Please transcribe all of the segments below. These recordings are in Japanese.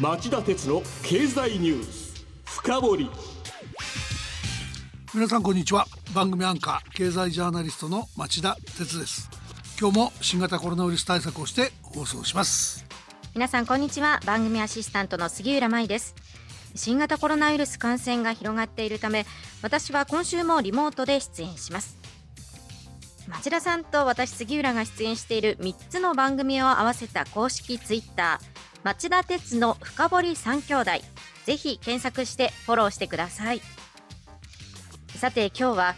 町田鉄の経済ニュース深掘り。皆さんこんにちは。番組アンカー経済ジャーナリストの町田鉄です。今日も新型コロナウイルス対策をして放送します。皆さんこんにちは。番組アシスタントの杉浦舞です。新型コロナウイルス感染が広がっているため私は今週もリモートで出演します。町田さんと私杉浦が出演している3つの番組を合わせた公式ツイッター町田鉄の深掘り三兄弟。ぜひ検索してフォローしてください。さて今日は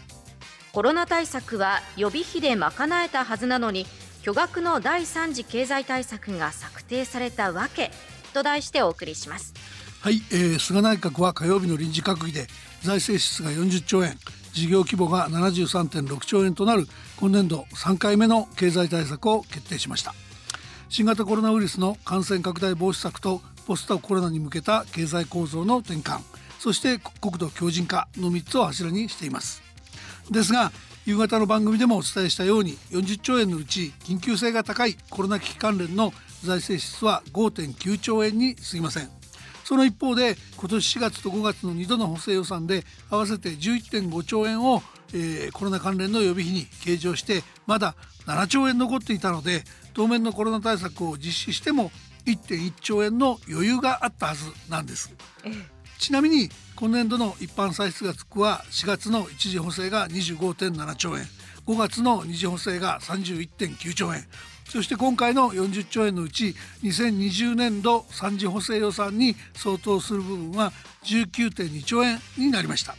コロナ対策は予備費で賄えたはずなのに巨額の第3次経済対策が策定されたわけと題してお送りします。はい、えー、菅内閣は火曜日の臨時閣議で財政支出が40兆円事業規模が73.6兆円となる今年度3回目の経済対策を決定しました。新型コロナウイルスの感染拡大防止策とポストコロナに向けた経済構造の転換そして国土強靭化の3つを柱にしています。ですが夕方の番組でもお伝えしたように40兆円のうち緊急性が高いコロナ危機関連の財政支出は5.9兆円に過ぎません。その一方で今年4月と5月の2度の補正予算で合わせて11.5兆円を、えー、コロナ関連の予備費に計上してまだ7兆円残っていたので当面のコロナ対策を実施しても1.1兆円の余裕があったはずなんです。ちなみに今年度の一般歳出額は4月の一次補正が25.7兆円5月の二次補正が31.9兆円そして今回の40兆円のうち2020年度三次補正予算に相当する部分は19.2兆円になりました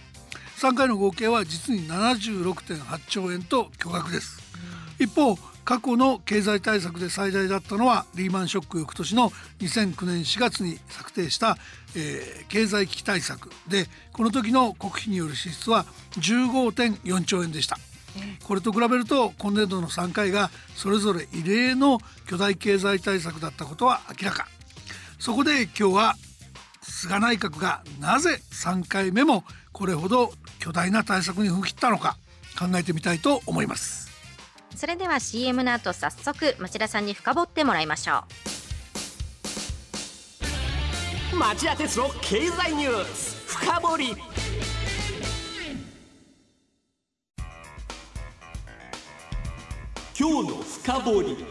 3回の合計は実に76.8兆円と巨額です。一方過去の経済対策で最大だったのはリーマンショック翌年の2009年4月に策定した、えー、経済危機対策でこの時の国費による支出は15.4兆円でした。これと比べると今年度の3回がそれぞれ異例の巨大経済対策だったことは明らか。そこで今日は菅内閣がなぜ3回目もこれほど巨大な対策に踏み切ったのか考えてみたいと思います。それでは CM の後早速町田さんに深掘ってもらいましょう。町田鉄の経済ニュース深掘り。今日の深掘り。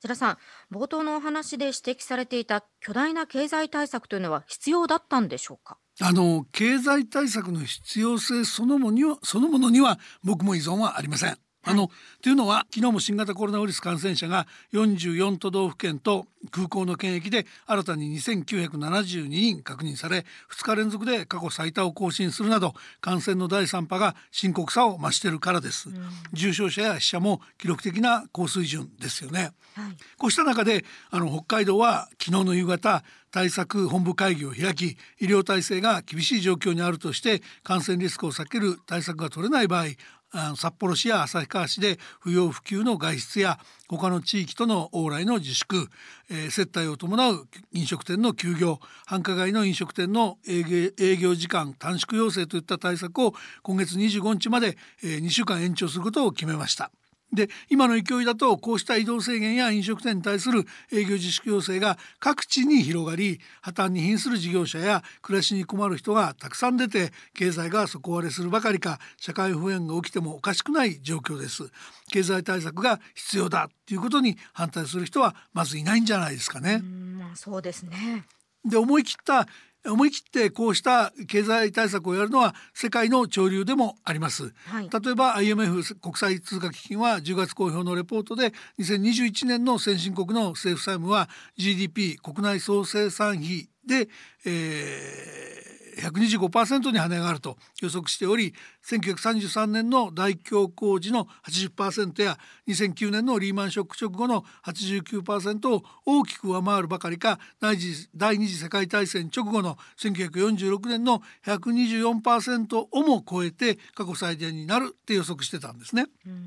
町田さん冒頭のお話で指摘されていた巨大な経済対策というのは必要だったんでしょうか？あの経済対策の必要性そのものにはそのものには僕も依存はありません。あの、はい、というのは昨日も新型コロナウイルス感染者が44都道府県と空港の検疫で新たに2972人確認され2日連続で過去最多を更新するなど感染の第3波が深刻さを増しているからです、うん、重症者や死者も記録的な高水準ですよね、はい、こうした中であの北海道は昨日の夕方対策本部会議を開き医療体制が厳しい状況にあるとして感染リスクを避ける対策が取れない場合札幌市や旭川市で不要不急の外出や他の地域との往来の自粛、えー、接待を伴う飲食店の休業繁華街の飲食店の営業時間短縮要請といった対策を今月25日まで、えー、2週間延長することを決めました。で今の勢いだとこうした移動制限や飲食店に対する営業自粛要請が各地に広がり破綻に瀕する事業者や暮らしに困る人がたくさん出て経済が底割れするばかりか社会不安が起きてもおかしくない状況です。経済対策が必要だということに反対する人はまずいないんじゃないですかね。そうですね。で思い切った思い切ってこうした経済対策をやるのは世界の潮流でもあります、はい、例えば IMF 国際通貨基金は10月公表のレポートで2021年の先進国の政府債務は GDP 国内総生産費で、えー、125%に跳ね上がると予測しており1933年の大恐慌時の80%や2009年のリーマンショック直後の89%を大きく上回るばかりか第二次世界大戦直後の1946年の124%をも超えて過去最低になるって予測してたんですね。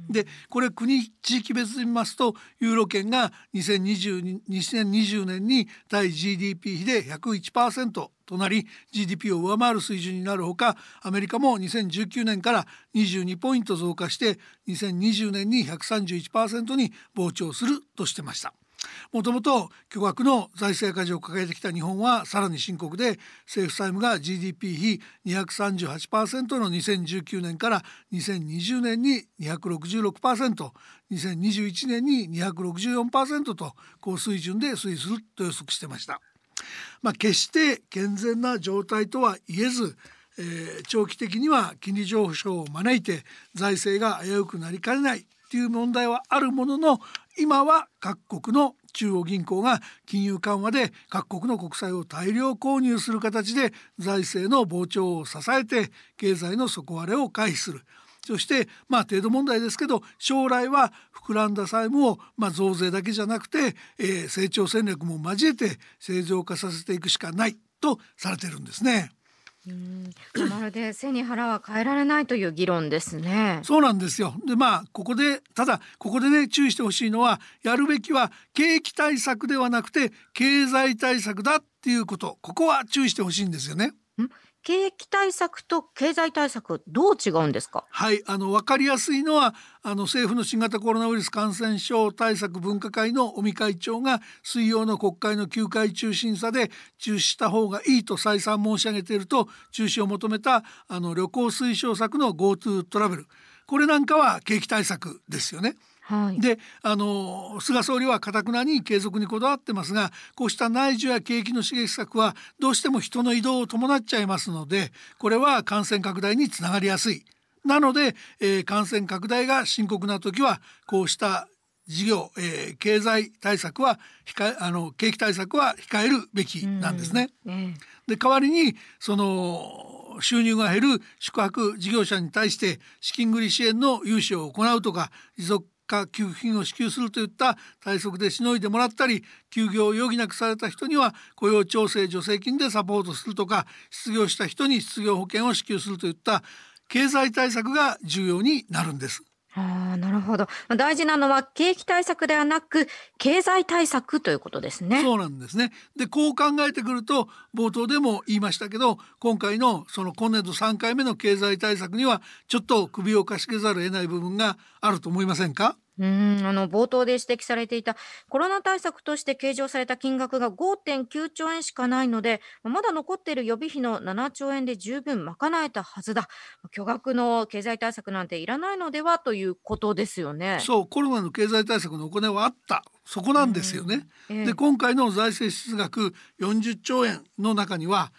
でこれ国地域別で見ますとユーロ圏が2020 2020年に対 GDP 比で101%となり GDP を上回る水準になるほかアメリカも2019年から22ポイント増加して2020年に131%に膨張するとしてました。もともと巨額の財政赤字を抱えてきた日本はさらに深刻で政府債務が GDP 比238%の2019年から2020年に 266%2021 年に264%と高水準で推移すると予測してました。まあ、決して健全な状態とは言えずえー、長期的には金利上昇を招いて財政が危うくなりかねないという問題はあるものの今は各国の中央銀行が金融緩和で各国の国債を大量購入する形で財政の膨張を支えて経済の底割れを回避する。そしてまあ程度問題ですけど将来は膨らんだ債務をまあ増税だけじゃなくて、えー、成長戦略も交えて正常化させていくしかないとされてるんですね。うんまるで背に腹は変えられないという議論ですね。そうなんですよ。でまあここでただここでね注意してほしいのはやるべきは景気対策ではなくて経済対策だっていうことここは注意してほしいんですよね。景気対策と経済対策どう違うんですか？はいあの分かりやすいのはあの政府の新型コロナウイルス感染症対策分科会の尾身会長が水曜の国会の休会中審査で中止した方がいいと再三申し上げていると中止を求めたあの旅行推奨策の GoTo トラベルこれなんかは景気対策ですよね。はい、であの菅総理はかたくなに継続にこだわってますがこうした内需や景気の刺激策はどうしても人の移動を伴っちゃいますのでこれは感染拡大につながりやすい。なので、えー、感染拡大が深刻な時はこうした事業、えー、経済対策は控えあの景気対策は控えるべきなんですね。うん、で代わりにその収入が減る宿泊事業者に対して資金繰り支援の融資を行うとか持続家給付金を支給するといった対策でしのいでもらったり休業を余儀なくされた人には雇用調整助成金でサポートするとか失業した人に失業保険を支給するといった経済対策が重要になるんです。ああなるほど。大事なのは景気対策ではなく経済対策ということですね。そうなんですね。でこう考えてくると冒頭でも言いましたけど今回のその今年度3回目の経済対策にはちょっと首をかしげざるを得ない部分があると思いませんか？うんあの冒頭で指摘されていたコロナ対策として計上された金額が5.9兆円しかないのでまだ残っている予備費の7兆円で十分賄えたはずだ。巨額の経済対策なんていらないのではということですよね。そうコロナの経済対策のお金はあった。そこなんですよね、えー、で今回の財政支出額40兆円の中には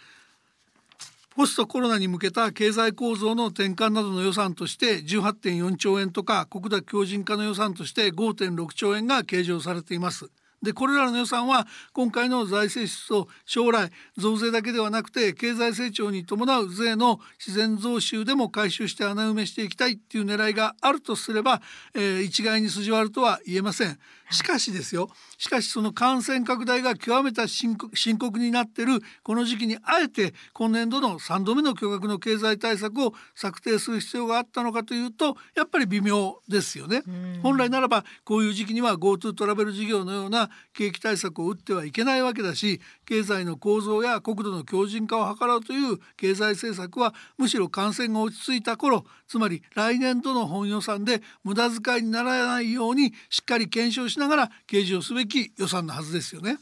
ポストコロナに向けた経済構造の転換などの予算として18.4兆円とか国土強靭化の予算として5.6兆円が計上されています。でこれらの予算は今回の財政出動将来増税だけではなくて経済成長に伴う税の自然増収でも回収して穴埋めしていきたいっていう狙いがあるとすれば、えー、一概に筋悪とは言えません。しかしですよしかしその感染拡大が極めた深刻になっているこの時期にあえて今年度の3度目の巨額の経済対策を策定する必要があったのかというとやっぱり微妙ですよね。本来ならばこういう時期には GoTo トラベル事業のような景気対策を打ってはいけないわけだし経済の構造や国土の強靭化を図ろうという経済政策はむしろ感染が落ち着いた頃つまり来年度の本予算で無駄遣いにならないようにしっかり検証しながら計上すべき予算のはずですよね。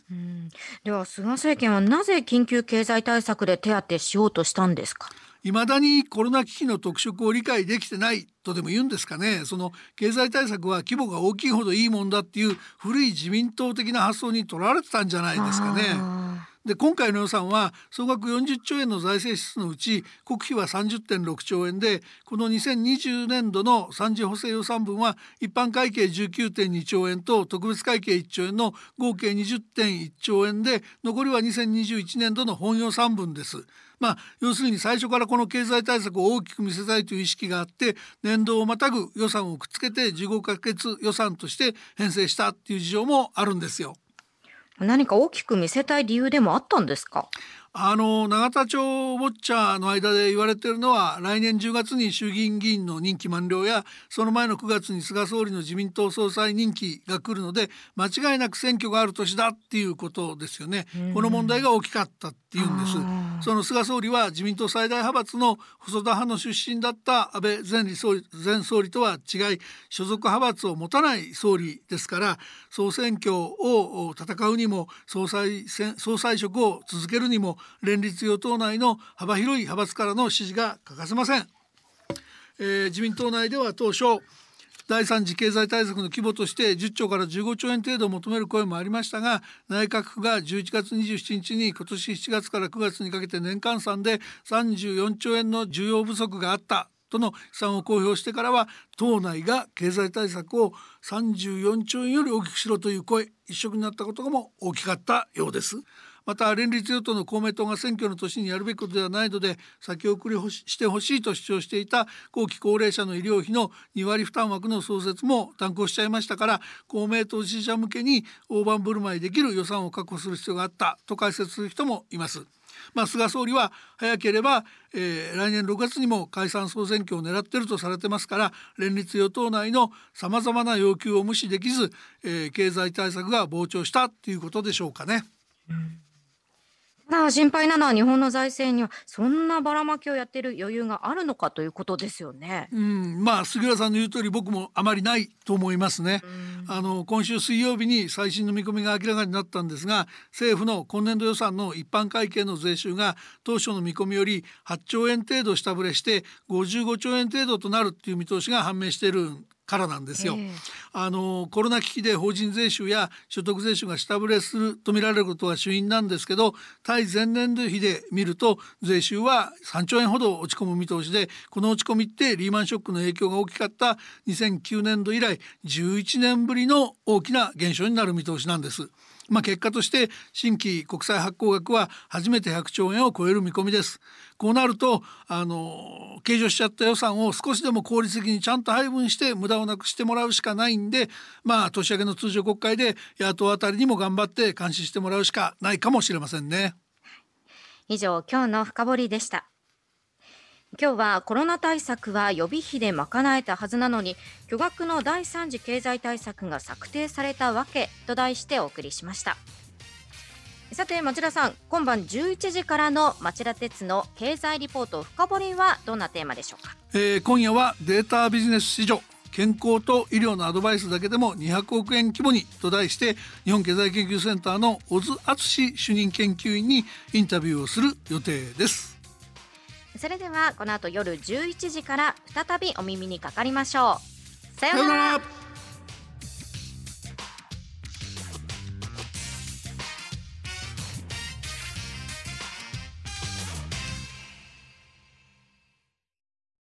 では菅政権はなぜ緊急経済対策で手当しようとしたんですか？未だにコロナ危機の特色を理解できてないとでも言うんですかねその経済対策は規模が大きいほどいいもんだっていう古い自民党的な発想にとらわれてたんじゃないですかね。で今回の予算は総額40兆円の財政支出のうち国費は30.6兆円でこの2020年度の3次補正予算分は一般会計19.2兆円と特別会計1兆円の合計20.1兆円で残りは2021年度の本予算分です。まあ、要するに最初からこの経済対策を大きく見せたいという意識があって年度をまたぐ予算をくっつけて事後可決予算として編成したっていう事情もあるんですよ。何か大きく見せたい理由でもあったんですか？あの永田町ウォッチャーの間で言われているのは来年10月に衆議院議員の任期満了やその前の9月に菅総理の自民党総裁任期が来るので間違いなく選挙がある年だっていうことですよね。この問題が大きかったっていうんです。その菅総理は自民党最大派閥の細田派の出身だった安倍前理総理前総理とは違い所属派閥を持たない総理ですから総選挙を戦うにも総裁総裁職を続けるにも連立与党内の幅広い派閥からの支持が欠かせません、えー、自民党内では当初第3次経済対策の規模として10兆から15兆円程度を求める声もありましたが内閣府が11月27日に今年7月から9月にかけて年間算で34兆円の需要不足があったとの試算を公表してからは党内が経済対策を34兆円より大きくしろという声一色になったことも大きかったようです。また連立与党の公明党が選挙の年にやるべきことではないので先送りしてほしいと主張していた後期高齢者の医療費の2割負担枠の創設も断行しちゃいましたから公明党支持者向けに大盤振る舞いできる予算を確保する必要があったと解説する人もいます。まあ、菅総理は早ければ、えー、来年6月にも解散総選挙を狙っているとされてますから連立与党内のさまざまな要求を無視できず、えー、経済対策が膨張したということでしょうかね。うんまあ、心配なのは日本の財政にはそんなばらまきをやっている余裕があるのかということですよね。うん、まあ杉浦さんの言う通り僕もあまりないと思いますね。あの今週水曜日に最新の見込みが明らかになったんですが政府の今年度予算の一般会計の税収が当初の見込みより8兆円程度下振れして55兆円程度となるっていう見通しが判明しているからなんですよ。あのコロナ危機で法人税収や所得税収が下振れすると見られることが主因なんですけど対前年度比で見ると税収は3兆円ほど落ち込む見通しでこの落ち込みってリーマンショックの影響が大きかった2009年度以来11年ぶりの大きな減少になる見通しなんです。まあ、結果として新規国債発行額は初めて100兆円を超える見込みです。こうなるとあの計上しちゃった予算を少しでも効率的にちゃんと配分して無駄をなくしてもらうしかないんでまあ年明けの通常国会で野党あたりにも頑張って監視してもらうしかないかもしれませんね。以上今日の深掘りでした。今日はコロナ対策は予備費で賄えたはずなのに巨額の第3次経済対策が策定されたわけと題してお送りしました。さて町田さん今晩11時からの町田鉄の経済リポート深掘りはどんなテーマでしょうか、えー、今夜はデータビジネス市場健康と医療のアドバイスだけでも200億円規模にと題して日本経済研究センターの小津敦主任研究員にインタビューをする予定です。それではこの後夜11時から再びお耳にかかりましょう。さようなら。